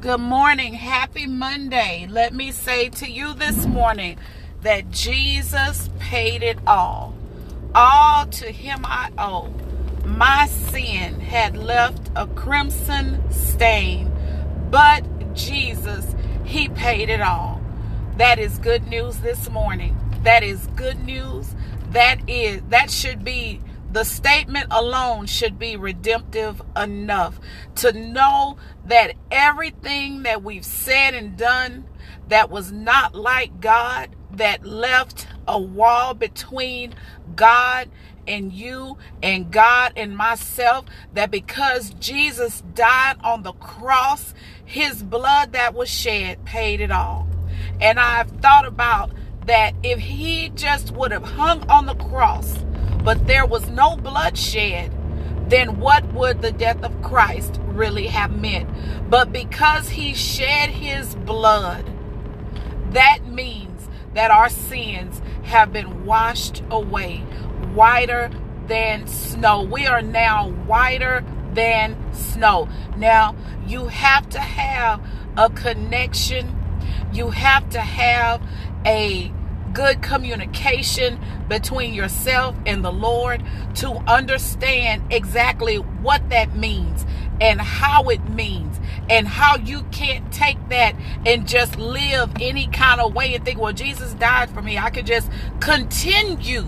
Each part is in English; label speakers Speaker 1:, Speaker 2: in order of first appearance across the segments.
Speaker 1: Good morning. Happy Monday. Let me say to you this morning that Jesus paid it all. All to him I owe. My sin had left a crimson stain, but Jesus, he paid it all. That is good news this morning. That is good news. That is that should be the statement alone should be redemptive enough to know that everything that we've said and done that was not like God, that left a wall between God and you and God and myself, that because Jesus died on the cross, his blood that was shed paid it all. And I've thought about that if he just would have hung on the cross, but there was no bloodshed, then what would the death of Christ really have meant? But because he shed his blood, that means that our sins have been washed away, whiter than snow. We are now whiter than snow. Now, you have to have a connection, you have to have a good communication between yourself and the Lord to understand exactly what that means and how it means and how you can't take that and just live any kind of way and think, well, Jesus died for me. I could just continue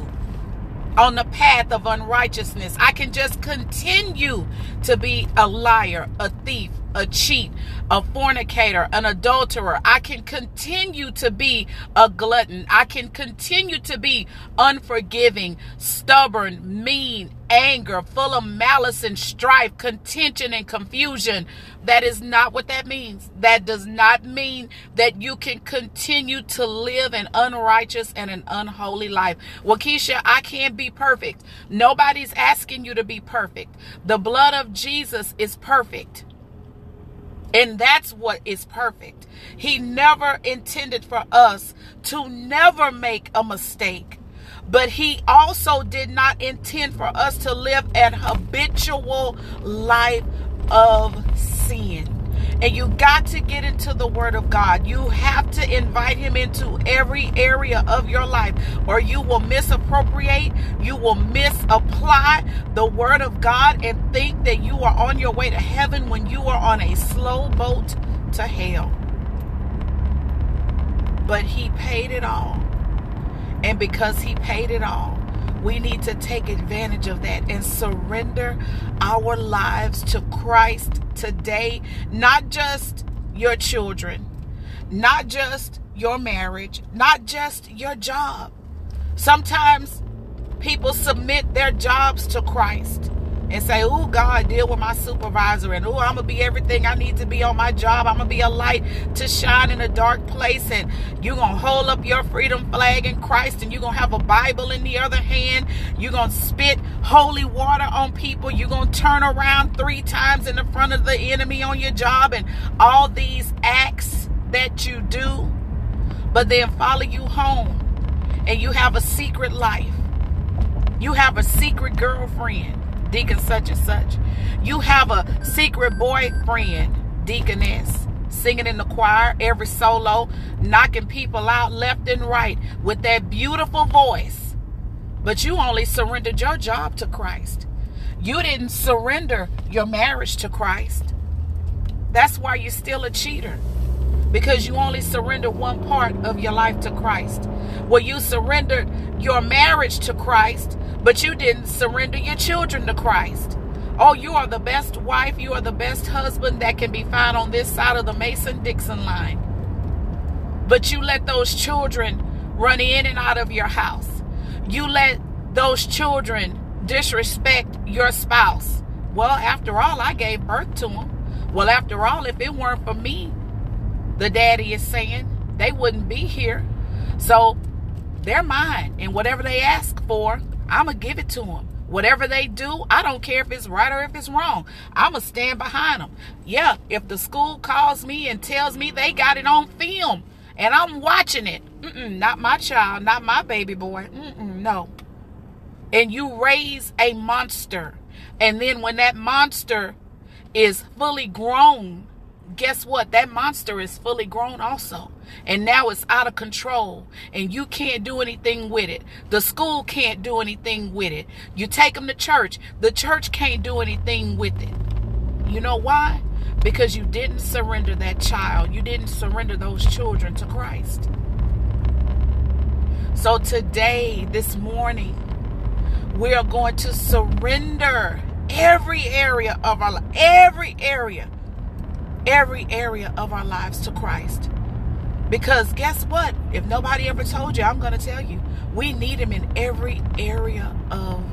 Speaker 1: on the path of unrighteousness. I can just continue to be a liar, a thief, a cheat, a fornicator, an adulterer. I can continue to be a glutton. I can continue to be unforgiving, stubborn, mean, anger, full of malice and strife, contention and confusion. That is not what that means. That does not mean that you can continue to live an unrighteous and an unholy life. Well, Keisha, I can't be perfect. Nobody's asking you to be perfect. The blood of Jesus is perfect. And that's what is perfect. He never intended for us to never make a mistake. But he also did not intend for us to live an habitual life of sin. And you got to get into the Word of God. You have to invite Him into every area of your life, or you will misappropriate, you will misapply the Word of God and think that you are on your way to heaven when you are on a slow boat to hell. But He paid it all. And because He paid it all, we need to take advantage of that and surrender our lives to Christ today. Not just your children, not just your marriage, not just your job. Sometimes people submit their jobs to Christ and say, Oh, God, deal with my supervisor, and oh, I'm gonna be everything I need to be on my job. I'm gonna be a light to shine in a dark place, and you're gonna hold up your freedom flag in Christ, and you're gonna have a Bible in the other hand. You're gonna spit holy water on people. You're gonna turn around three times in the front of the enemy on your job, and all these acts that you do, but then follow you home, and you have a secret life. You have a secret girlfriend deacon such and such. You have a secret boyfriend, deaconess, singing in the choir, every solo, knocking people out left and right with that beautiful voice. But you only surrendered your job to Christ. You didn't surrender your marriage to Christ. That's why you're still a cheater. Because you only surrendered one part of your life to Christ. Well, you surrendered your marriage to Christ, but you didn't surrender your children to Christ. Oh, you are the best wife, you are the best husband that can be found on this side of the Mason Dixon line. But you let those children run in and out of your house. You let those children disrespect your spouse. Well, after all, I gave birth to them. Well, after all, if it weren't for me, the daddy is saying, they wouldn't be here. So they're mine. And whatever they ask for, I'm going to give it to them. Whatever they do, I don't care if it's right or if it's wrong. I'm going to stand behind them. Yeah, if the school calls me and tells me they got it on film and I'm watching it, not my child, not my baby boy. no. And you raise a monster. And then when that monster is fully grown, guess what? That monster is fully grown also. And now it's out of control. And you can't do anything with it. The school can't do anything with it. You take them to church. The church can't do anything with it. You know why? Because you didn't surrender that child. You didn't surrender those children to Christ. So today, this morning, we are going to surrender every area of our every area every area of our lives to Christ. Because guess what? If nobody ever told you, I'm going to tell you. We need him in every area of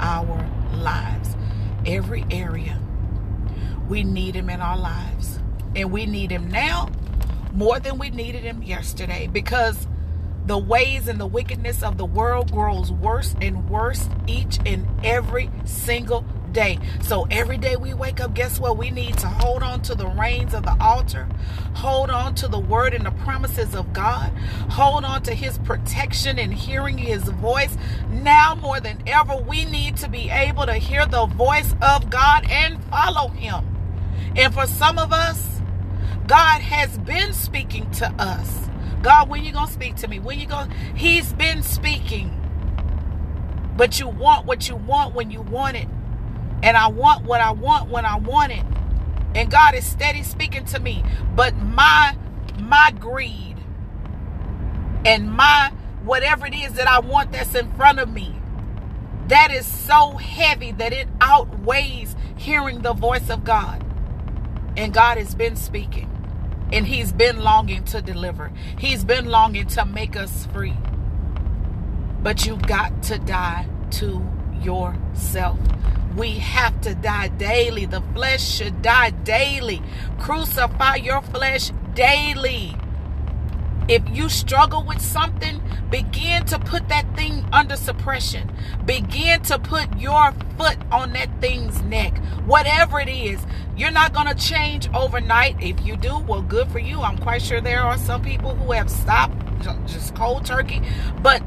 Speaker 1: our lives. Every area. We need him in our lives. And we need him now more than we needed him yesterday because the ways and the wickedness of the world grows worse and worse each and every single day. So every day we wake up, guess what? We need to hold on to the reins of the altar, hold on to the word and the promises of God, hold on to his protection and hearing his voice. Now more than ever, we need to be able to hear the voice of God and follow him. And for some of us, God has been speaking to us. God, when you gonna speak to me? When you going He's been speaking. But you want what you want when you want it. And I want what I want when I want it. And God is steady speaking to me. But my my greed and my whatever it is that I want that's in front of me, that is so heavy that it outweighs hearing the voice of God. And God has been speaking. And He's been longing to deliver. He's been longing to make us free. But you got to die to yourself. We have to die daily. The flesh should die daily. Crucify your flesh daily. If you struggle with something, begin to put that thing under suppression. Begin to put your foot on that thing's neck. Whatever it is, you're not going to change overnight. If you do, well, good for you. I'm quite sure there are some people who have stopped just cold turkey. But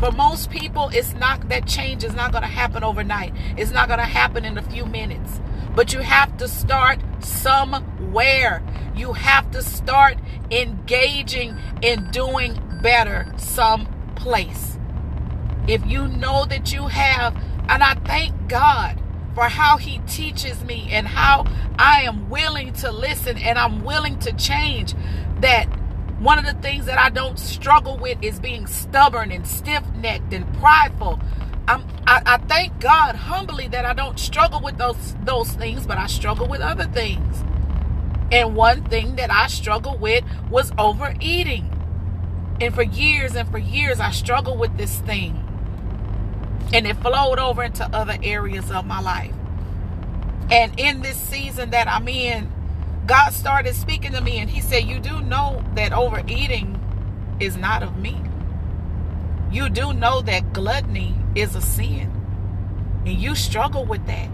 Speaker 1: for most people, it's not that change is not going to happen overnight. It's not going to happen in a few minutes. But you have to start somewhere. You have to start engaging in doing better someplace. If you know that you have, and I thank God for how He teaches me and how I am willing to listen and I'm willing to change that one of the things that I don't struggle with is being stubborn and stiff necked and prideful. I'm, I, I thank God humbly that I don't struggle with those those things, but I struggle with other things. And one thing that I struggled with was overeating. And for years and for years, I struggled with this thing. And it flowed over into other areas of my life. And in this season that I'm in, God started speaking to me and he said, You do know that overeating is not of me. You do know that gluttony is a sin. And you struggle with that.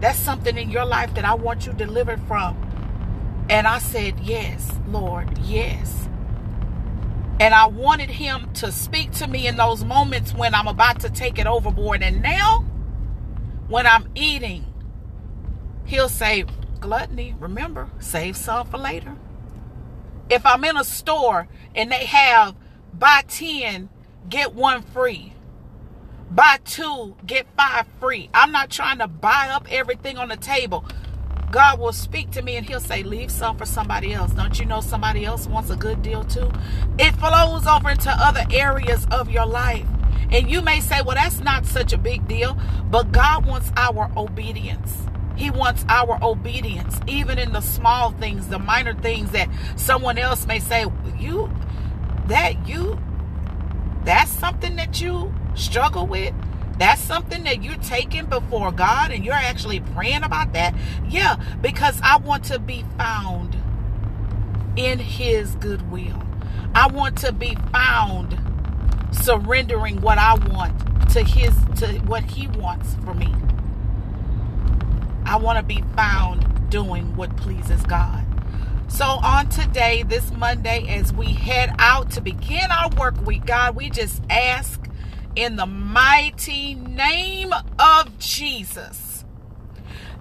Speaker 1: That's something in your life that I want you delivered from. And I said, Yes, Lord, yes. And I wanted him to speak to me in those moments when I'm about to take it overboard. And now, when I'm eating, he'll say, gluttony, remember, save some for later. If I'm in a store and they have buy 10, get one free, buy two, get five free, I'm not trying to buy up everything on the table. God will speak to me and he'll say, Leave some for somebody else. Don't you know somebody else wants a good deal too? It flows over into other areas of your life. And you may say, Well, that's not such a big deal. But God wants our obedience. He wants our obedience, even in the small things, the minor things that someone else may say, you, that you, that's something that you struggle with. That's something that you're taking before God and you're actually praying about that. Yeah, because I want to be found in His goodwill. I want to be found surrendering what I want to His, to what He wants for me. I want to be found doing what pleases God. So, on today, this Monday, as we head out to begin our work week, God, we just ask in the mighty name of Jesus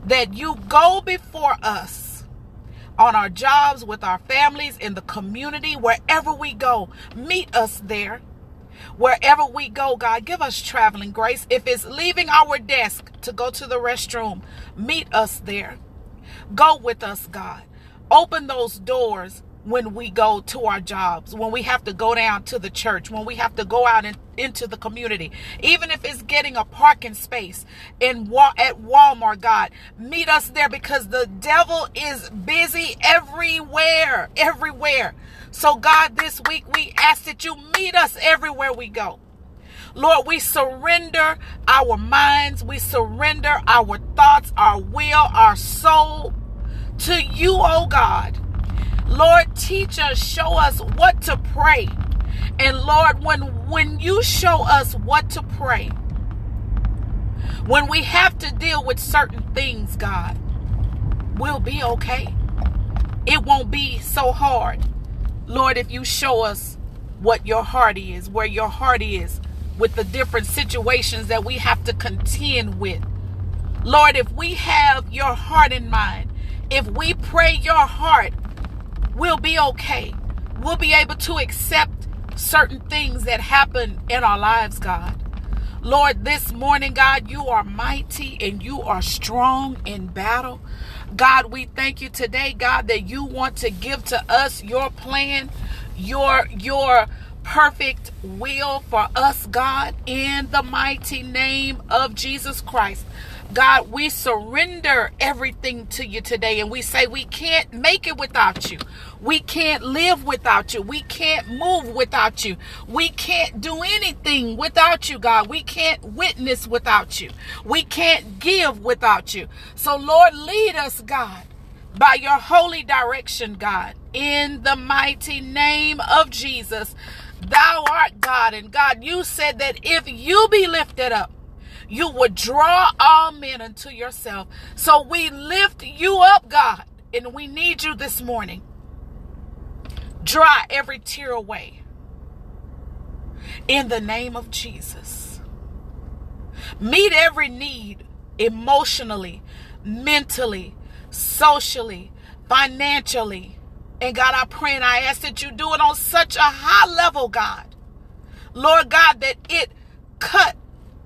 Speaker 1: that you go before us. on our jobs, with our families, in the community, wherever we go. Meet us there. Wherever we go, God, give us traveling grace. If it's leaving our desk to go to the restroom, meet us there. Go with us, God. Open those doors when we go to our jobs, when we have to go down to the church, when we have to go out in, into the community, even if it's getting a parking space in at Walmart, God, meet us there because the devil is busy everywhere, everywhere. So God, this week we ask that you meet us everywhere we go. Lord, we surrender our minds, we surrender our thoughts, our will, our soul to you, oh God. Lord, teach us, show us what to pray. And Lord, when when you show us what to pray, when we have to deal with certain things, God, we'll be okay. It won't be so hard. Lord, if you show us what your heart is, where your heart is with the different situations that we have to contend with. Lord, if we have your heart in mind, if we pray your heart we'll be okay. We'll be able to accept certain things that happen in our lives, God. Lord, this morning, God, you are mighty and you are strong in battle. God, we thank you today, God, that you want to give to us your plan, your your perfect will for us, God, in the mighty name of Jesus Christ. God, we surrender everything to you today and we say we can't make it without you. We can't live without you. We can't move without you. We can't do anything without you, God. We can't witness without you. We can't give without you. So, Lord, lead us, God, by your holy direction, God, in the mighty name of Jesus. Thou art God, and God, you said that if you be lifted up, you would draw all men unto yourself. So we lift you up, God, and we need you this morning. Dry every tear away. In the name of Jesus. Meet every need emotionally, mentally, socially, financially. And God, I pray and I ask that you do it on such a high level, God. Lord God, that it cut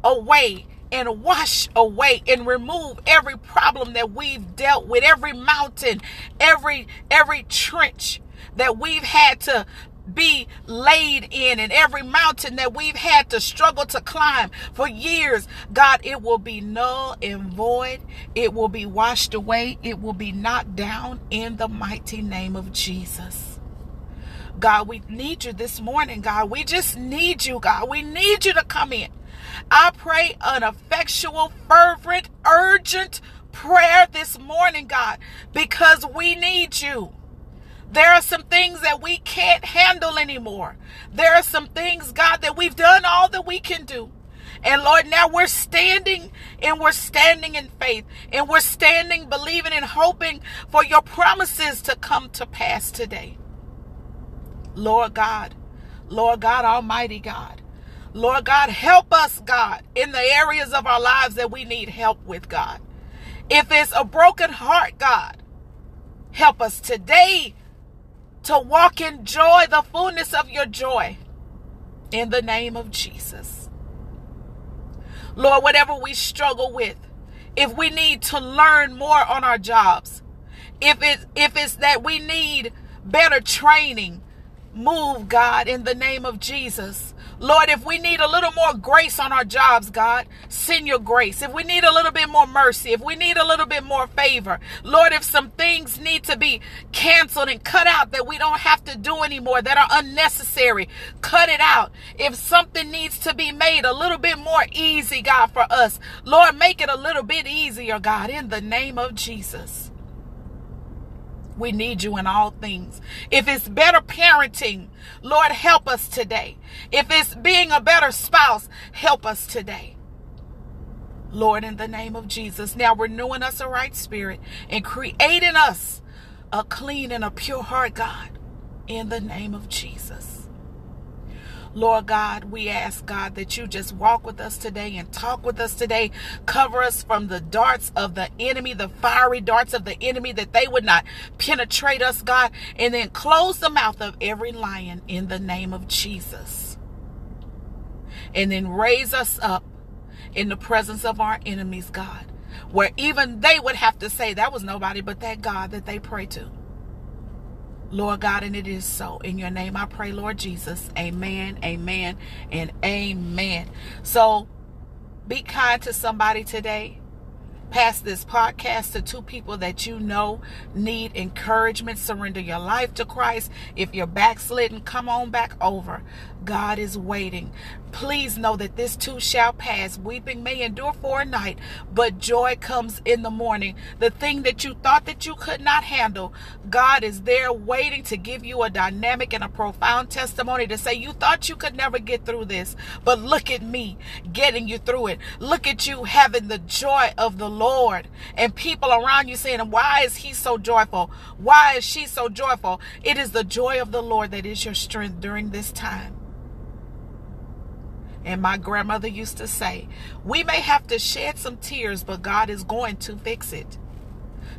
Speaker 1: away and wash away and remove every problem that we've dealt with, every mountain, every every trench that we've had to be laid in and every mountain that we've had to struggle to climb for years. God it will be null and void. It will be washed away. It will be knocked down in the mighty name of jesus. God we need you this morning god. We just need you god. We need you to come in I pray an effectual, fervent, urgent prayer this morning, God, because we need you. There are some things that we can't handle anymore. There are some things, God, that we've done all that we can do. And Lord, now we're standing and we're standing in faith and we're standing, believing and hoping for your promises to come to pass today. Lord God, Lord God, Almighty God, Lord God, help us, God, in the areas of our lives that we need help with, God. If it's a broken heart, God, help us today to walk in joy, the fullness of your joy, in the name of Jesus. Lord, whatever we struggle with, if we need to learn more on our jobs, if it's if it's that we need better training, move, God, in the name of Jesus. Lord, if we need a little more grace on our jobs, God, send your grace. If we need a little bit more mercy, if we need a little bit more favor, Lord, if some things need to be canceled and cut out that we don't have to do anymore, that are unnecessary, cut it out. If something needs to be made a little bit more easy, God, for us, Lord, make it a little bit easier, God, in the name of Jesus. We need you in all things. If it's better parenting, Lord, help us today. If it's being a better spouse, help us today. Lord, in the name of Jesus, now renewing us a right spirit and creating us a clean and a pure heart, God, in the name of Jesus. Lord God, we ask, God, that you just walk with us today and talk with us today. Cover us from the darts of the enemy, the fiery darts of the enemy, that they would not penetrate us, God. And then close the mouth of every lion in the name of Jesus. And then raise us up in the presence of our enemies, God, where even they would have to say that was nobody but that God that they pray to. Lord God, and it is so. In your name I pray, Lord Jesus. Amen, amen, and amen. So be kind to somebody today pass this podcast to two people that you know need encouragement. Surrender your life to Christ. If you're backslidden, come on back over. God is waiting. Please know that this too shall pass. Weeping may endure for a night, but joy comes in the morning. The thing that you thought that you could not handle, God is there waiting to give you a dynamic and a profound testimony to say, You thought you could never get through this, but look at me getting you through it. Look at you having the joy of the Lord. And people around you saying, Why is he so joyful? Why is she so joyful? It is the joy of the Lord that is your strength during this time. And my grandmother used to say, we may have to shed some tears, but God is going to fix it.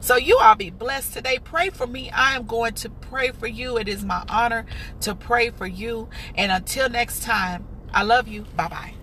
Speaker 1: So you all be blessed today. Pray for me. I am going to pray for you. It is my honor to pray for you. And until next time, I love you. Bye bye.